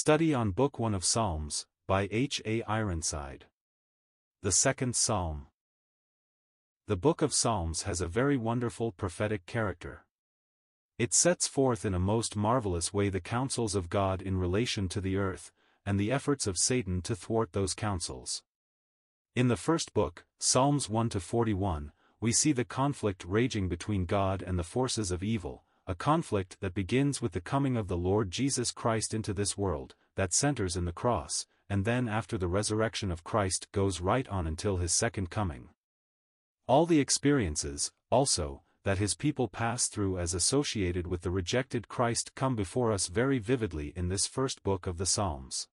Study on Book 1 of Psalms, by H. A. Ironside. The Second Psalm. The Book of Psalms has a very wonderful prophetic character. It sets forth in a most marvelous way the counsels of God in relation to the earth, and the efforts of Satan to thwart those counsels. In the first book, Psalms 1 to 41, we see the conflict raging between God and the forces of evil, a conflict that begins with the coming of the Lord Jesus Christ into this world, that centers in the cross, and then after the resurrection of Christ goes right on until his second coming. All the experiences, also, that his people pass through as associated with the rejected Christ come before us very vividly in this first book of the Psalms.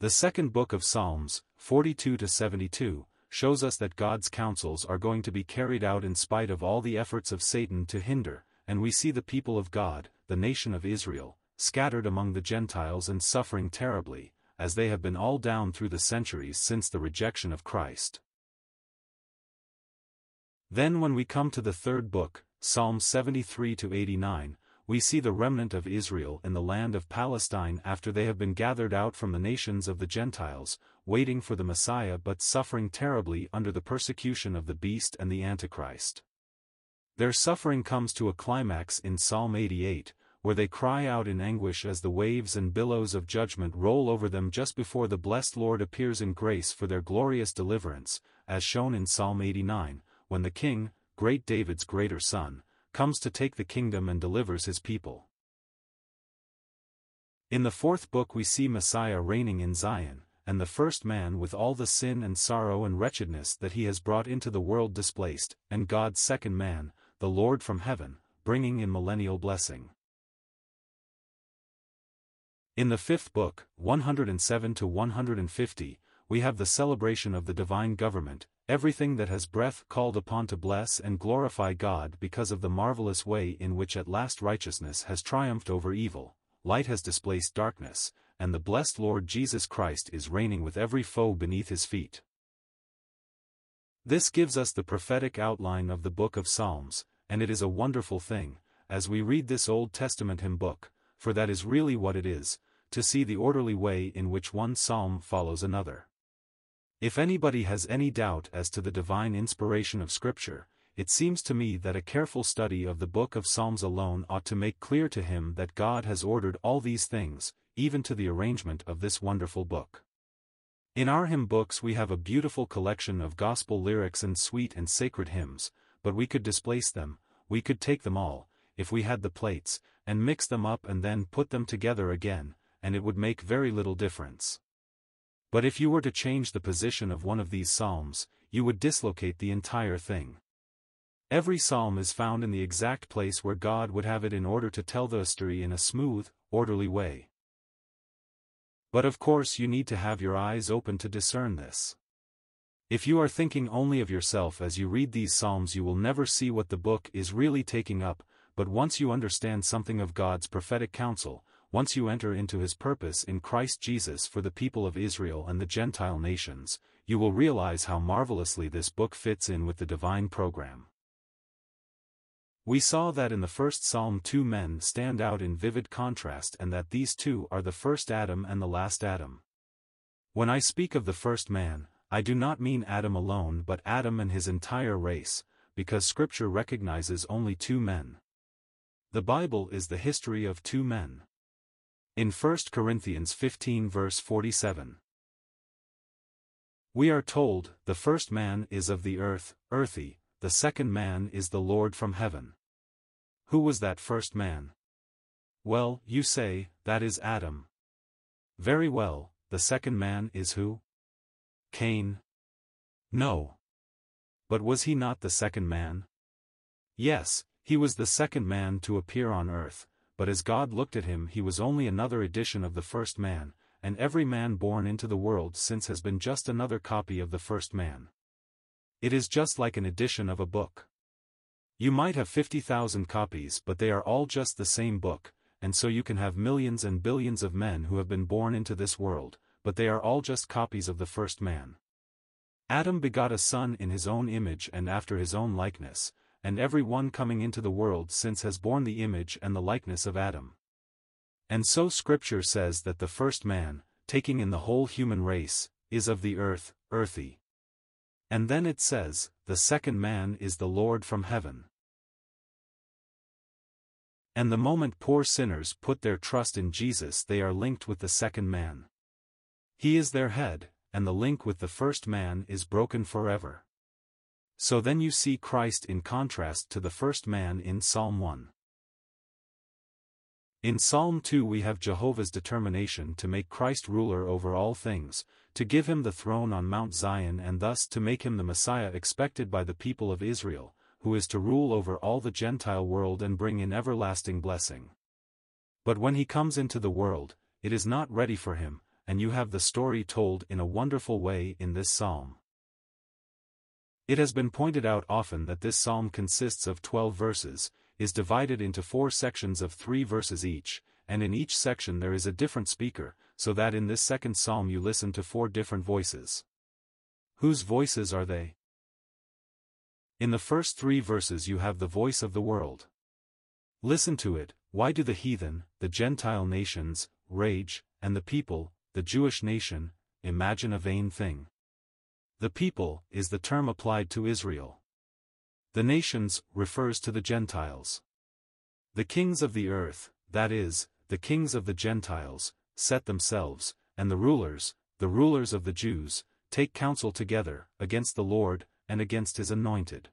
The second book of Psalms, 42 to 72, shows us that God's counsels are going to be carried out in spite of all the efforts of Satan to hinder, and we see the people of God, the nation of Israel, scattered among the Gentiles and suffering terribly, as they have been all down through the centuries since the rejection of Christ. Then when we come to the third book, Psalm 73 to 89, we see the remnant of Israel in the land of Palestine after they have been gathered out from the nations of the Gentiles, waiting for the Messiah but suffering terribly under the persecution of the beast and the Antichrist. Their suffering comes to a climax in Psalm 88, where they cry out in anguish as the waves and billows of judgment roll over them just before the blessed Lord appears in grace for their glorious deliverance, as shown in Psalm 89, when the king, great David's greater son, comes to take the kingdom and delivers his people. In the fourth book we see Messiah reigning in Zion, and the first man with all the sin and sorrow and wretchedness that he has brought into the world displaced, and God's second man, the Lord from heaven, bringing in millennial blessing. In the fifth book, 107 to 150, we have the celebration of the divine government, Everything that has breath called upon to bless and glorify God because of the marvelous way in which at last righteousness has triumphed over evil, light has displaced darkness, and the blessed Lord Jesus Christ is reigning with every foe beneath his feet. This gives us the prophetic outline of the book of Psalms, and it is a wonderful thing, as we read this Old Testament hymn book, for that is really what it is, to see the orderly way in which one psalm follows another. If anybody has any doubt as to the divine inspiration of Scripture, it seems to me that a careful study of the book of Psalms alone ought to make clear to him that God has ordered all these things, even to the arrangement of this wonderful book. In our hymn books we have a beautiful collection of gospel lyrics and sweet and sacred hymns, but we could displace them, we could take them all, if we had the plates, and mix them up and then put them together again, and it would make very little difference. But if you were to change the position of one of these psalms, you would dislocate the entire thing. Every psalm is found in the exact place where God would have it in order to tell the story in a smooth, orderly way. But of course you need to have your eyes open to discern this. If you are thinking only of yourself as you read these psalms you will never see what the book is really taking up, but once you understand something of God's prophetic counsel, once you enter into his purpose in Christ Jesus for the people of Israel and the Gentile nations, you will realize how marvelously this book fits in with the divine program. We saw that in the first psalm two men stand out in vivid contrast and that these two are the first Adam and the last Adam. When I speak of the first man, I do not mean Adam alone but Adam and his entire race, because Scripture recognizes only two men. The Bible is the history of two men. In 1 Corinthians 15 verse 47. We are told, the first man is of the earth, earthy, the second man is the Lord from heaven. Who was that first man? Well, you say, that is Adam. Very well, the second man is who? Cain. No. But was he not the second man? Yes, he was the second man to appear on earth, but as God looked at him he was only another edition of the first man, and every man born into the world since has been just another copy of the first man. It is just like an edition of a book. You might have 50,000 copies but they are all just the same book, and so you can have millions and billions of men who have been born into this world, but they are all just copies of the first man. Adam begot a son in his own image and after his own likeness, and every one coming into the world since has borne the image and the likeness of Adam. And so Scripture says that the first man, taking in the whole human race, is of the earth, earthy. And then it says, the second man is the Lord from heaven. And the moment poor sinners put their trust in Jesus they are linked with the second man. He is their head, and the link with the first man is broken forever. So then you see Christ in contrast to the first man in Psalm 1. In Psalm 2 we have Jehovah's determination to make Christ ruler over all things, to give him the throne on Mount Zion and thus to make him the Messiah expected by the people of Israel, who is to rule over all the Gentile world and bring in everlasting blessing. But when he comes into the world, it is not ready for him, and you have the story told in a wonderful way in this psalm. It has been pointed out often that this psalm consists of twelve verses, is divided into four sections of three verses each, and in each section there is a different speaker, so that in this second psalm you listen to four different voices. Whose voices are they? In the first three verses you have the voice of the world. Listen to it, why do the heathen, the Gentile nations, rage, and the people, the Jewish nation, imagine a vain thing? The people, is the term applied to Israel. The nations, refers to the Gentiles. The kings of the earth, that is, the kings of the Gentiles, set themselves, and the rulers, the rulers of the Jews, take counsel together, against the Lord, and against his anointed.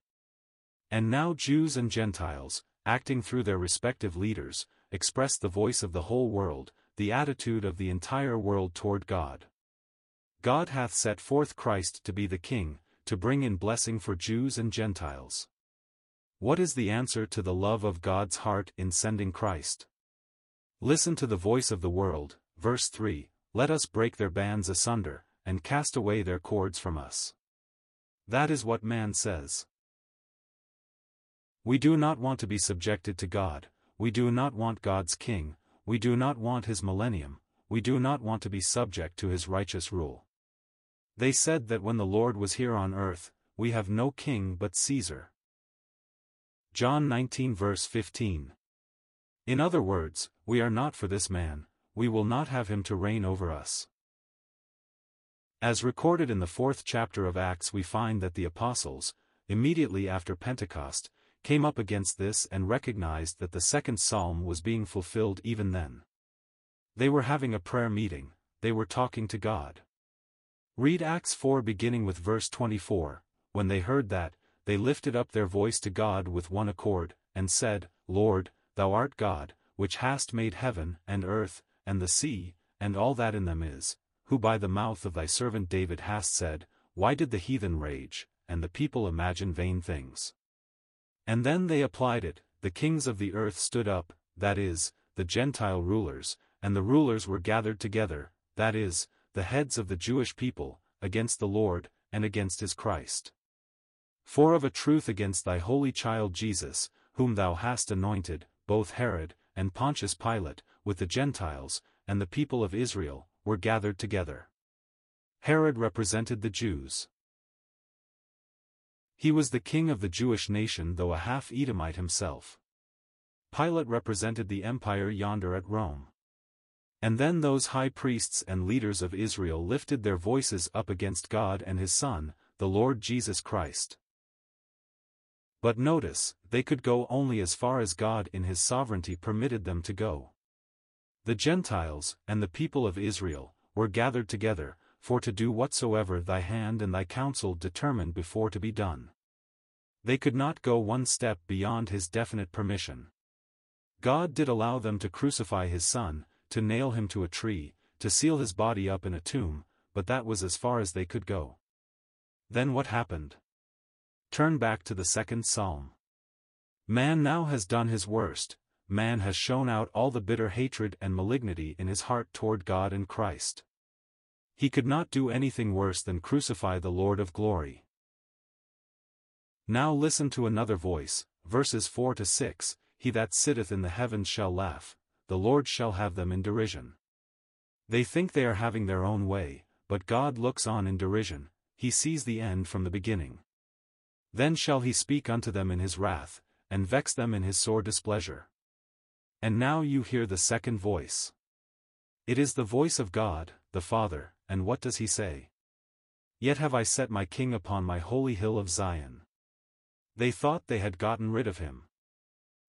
And now Jews and Gentiles, acting through their respective leaders, express the voice of the whole world, the attitude of the entire world toward God. God hath set forth Christ to be the King, to bring in blessing for Jews and Gentiles. What is the answer to the love of God's heart in sending Christ? Listen to the voice of the world, verse 3, Let us break their bands asunder, and cast away their cords from us. That is what man says. We do not want to be subjected to God, we do not want God's king, we do not want his millennium, we do not want to be subject to his righteous rule. They said that when the Lord was here on earth, we have no king but Caesar. John 19 verse 15. In other words, we are not for this man, we will not have him to reign over us. As recorded in the fourth chapter of Acts we find that the apostles, immediately after Pentecost, came up against this and recognized that the second psalm was being fulfilled even then. They were having a prayer meeting, they were talking to God. Read Acts 4 beginning with verse 24, when they heard that, they lifted up their voice to God with one accord, and said, Lord, Thou art God, which hast made heaven, and earth, and the sea, and all that in them is, who by the mouth of thy servant David hast said, Why did the heathen rage, and the people imagine vain things? And then they applied it, the kings of the earth stood up, that is, the Gentile rulers, and the rulers were gathered together, that is, the heads of the Jewish people, against the Lord, and against his Christ. For of a truth against thy holy child Jesus, whom thou hast anointed, both Herod, and Pontius Pilate, with the Gentiles, and the people of Israel, were gathered together. Herod represented the Jews. He was the king of the Jewish nation though a half-Edomite himself. Pilate represented the empire yonder at Rome. And then those high priests and leaders of Israel lifted their voices up against God and his Son, the Lord Jesus Christ. But notice, they could go only as far as God in his sovereignty permitted them to go. The Gentiles, and the people of Israel, were gathered together, for to do whatsoever thy hand and thy counsel determined before to be done. They could not go one step beyond his definite permission. God did allow them to crucify his son, to nail him to a tree, to seal his body up in a tomb, but that was as far as they could go. Then what happened? Turn back to the second psalm. Man now has done his worst, man has shown out all the bitter hatred and malignity in his heart toward God and Christ. He could not do anything worse than crucify the Lord of glory. Now listen to another voice, verses 4 to 6, He that sitteth in the heavens shall laugh, the Lord shall have them in derision. They think they are having their own way, but God looks on in derision, he sees the end from the beginning. Then shall he speak unto them in his wrath, and vex them in his sore displeasure. And now you hear the second voice. It is the voice of God, the Father, and what does he say? Yet have I set my king upon my holy hill of Zion. They thought they had gotten rid of him.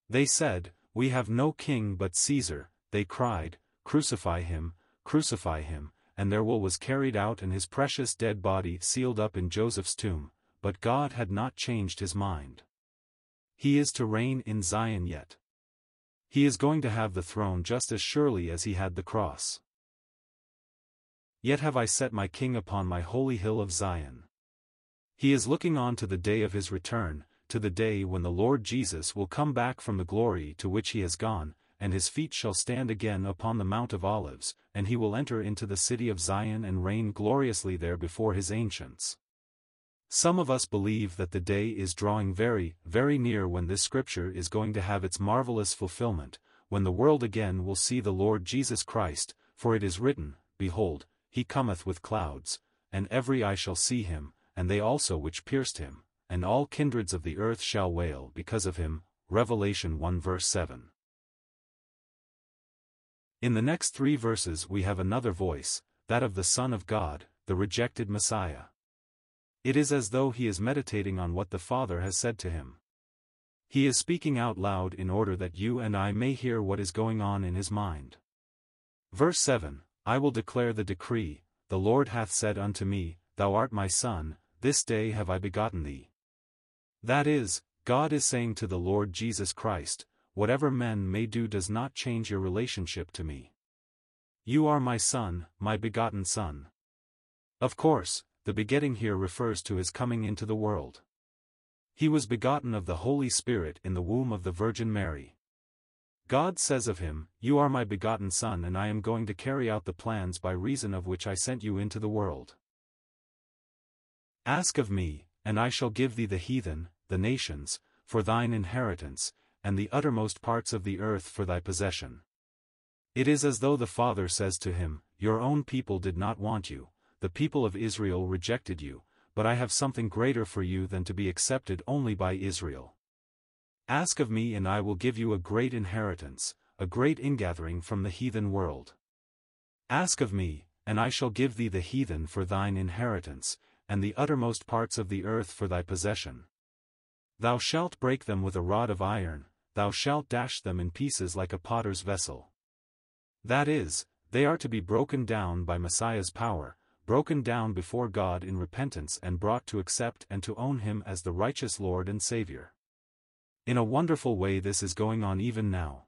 They said, We have no king but Caesar, they cried, Crucify him, crucify him, and their will was carried out and his precious dead body sealed up in Joseph's tomb, but God had not changed his mind. He is to reign in Zion yet. He is going to have the throne just as surely as he had the cross. Yet have I set my king upon my holy hill of Zion. He is looking on to the day of his return, to the day when the Lord Jesus will come back from the glory to which he has gone, and his feet shall stand again upon the Mount of Olives, and he will enter into the city of Zion and reign gloriously there before his ancients. Some of us believe that the day is drawing very, very near when this scripture is going to have its marvelous fulfillment, when the world again will see the Lord Jesus Christ, for it is written, Behold, he cometh with clouds, and every eye shall see him, and they also which pierced him, and all kindreds of the earth shall wail because of him. Revelation 1 verse 7. In the next three verses we have another voice, that of the Son of God, the rejected Messiah. It is as though he is meditating on what the Father has said to him. He is speaking out loud in order that you and I may hear what is going on in his mind. Verse 7 I will declare the decree, the Lord hath said unto me, Thou art my Son, this day have I begotten thee. That is, God is saying to the Lord Jesus Christ, whatever men may do does not change your relationship to me. You are my son, my begotten son. Of course, the begetting here refers to his coming into the world. He was begotten of the Holy Spirit in the womb of the Virgin Mary. God says of him, You are my begotten Son and I am going to carry out the plans by reason of which I sent you into the world. Ask of me, and I shall give thee the heathen, the nations, for thine inheritance, and the uttermost parts of the earth for thy possession. It is as though the Father says to him, Your own people did not want you, the people of Israel rejected you, but I have something greater for you than to be accepted only by Israel. Ask of me and I will give you a great inheritance, a great ingathering from the heathen world. Ask of me, and I shall give thee the heathen for thine inheritance, and the uttermost parts of the earth for thy possession. Thou shalt break them with a rod of iron, thou shalt dash them in pieces like a potter's vessel. That is, they are to be broken down by Messiah's power, broken down before God in repentance and brought to accept and to own Him as the righteous Lord and Savior. In a wonderful way this is going on even now.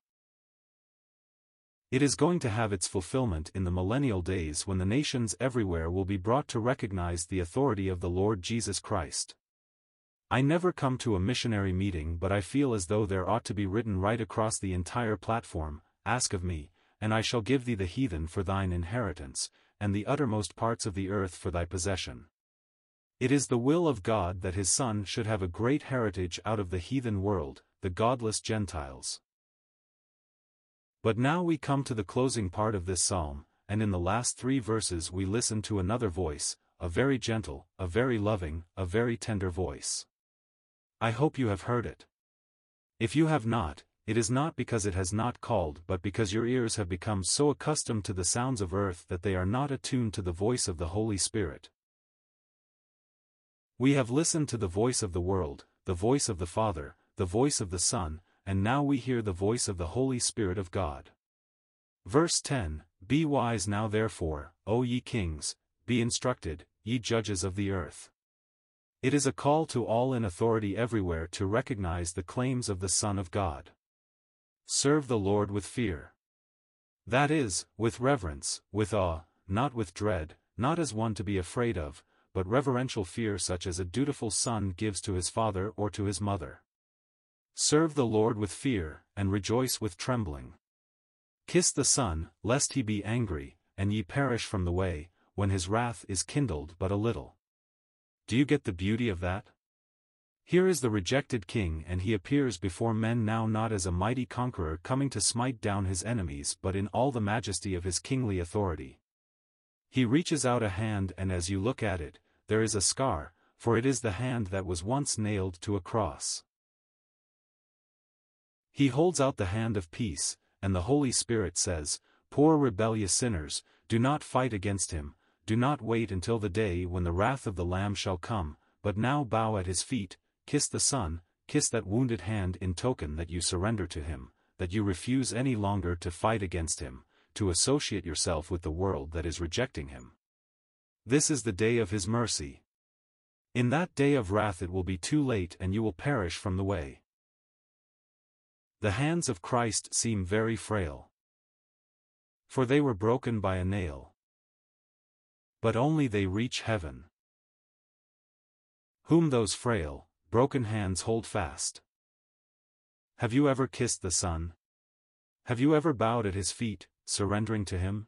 It is going to have its fulfillment in the millennial days when the nations everywhere will be brought to recognize the authority of the Lord Jesus Christ. I never come to a missionary meeting but I feel as though there ought to be written right across the entire platform, Ask of me, and I shall give thee the heathen for thine inheritance, and the uttermost parts of the earth for thy possession. It is the will of God that his Son should have a great heritage out of the heathen world, the godless Gentiles. But now we come to the closing part of this psalm, and in the last three verses we listen to another voice, a very gentle, a very loving, a very tender voice. I hope you have heard it. If you have not, it is not because it has not called but because your ears have become so accustomed to the sounds of earth that they are not attuned to the voice of the Holy Spirit. We have listened to the voice of the world, the voice of the Father, the voice of the Son, and now we hear the voice of the Holy Spirit of God. Verse 10 Be wise now therefore, O ye kings, be instructed, ye judges of the earth. It is a call to all in authority everywhere to recognize the claims of the Son of God. Serve the Lord with fear. That is, with reverence, with awe, not with dread, not as one to be afraid of, but reverential fear such as a dutiful son gives to his father or to his mother. Serve the Lord with fear, and rejoice with trembling. Kiss the Son, lest he be angry, and ye perish from the way, when his wrath is kindled but a little. Do you get the beauty of that? Here is the rejected king and he appears before men now not as a mighty conqueror coming to smite down his enemies but in all the majesty of his kingly authority. He reaches out a hand and as you look at it, there is a scar, for it is the hand that was once nailed to a cross. He holds out the hand of peace, and the Holy Spirit says, Poor rebellious sinners, do not fight against him, do not wait until the day when the wrath of the Lamb shall come, but now bow at his feet, kiss the Son, kiss that wounded hand in token that you surrender to him, that you refuse any longer to fight against him, to associate yourself with the world that is rejecting him. This is the day of his mercy. In that day of wrath it will be too late and you will perish from the way. The hands of Christ seem very frail. For they were broken by a nail. But only they reach heaven. Whom those frail, broken hands hold fast. Have you ever kissed the Son? Have you ever bowed at his feet, surrendering to him?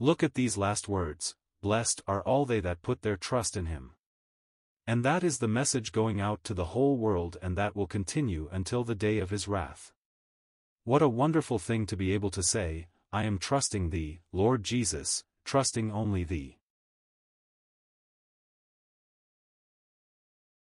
Look at these last words, blessed are all they that put their trust in him. And that is the message going out to the whole world and that will continue until the day of his wrath. What a wonderful thing to be able to say, I am trusting thee, Lord Jesus, trusting only thee.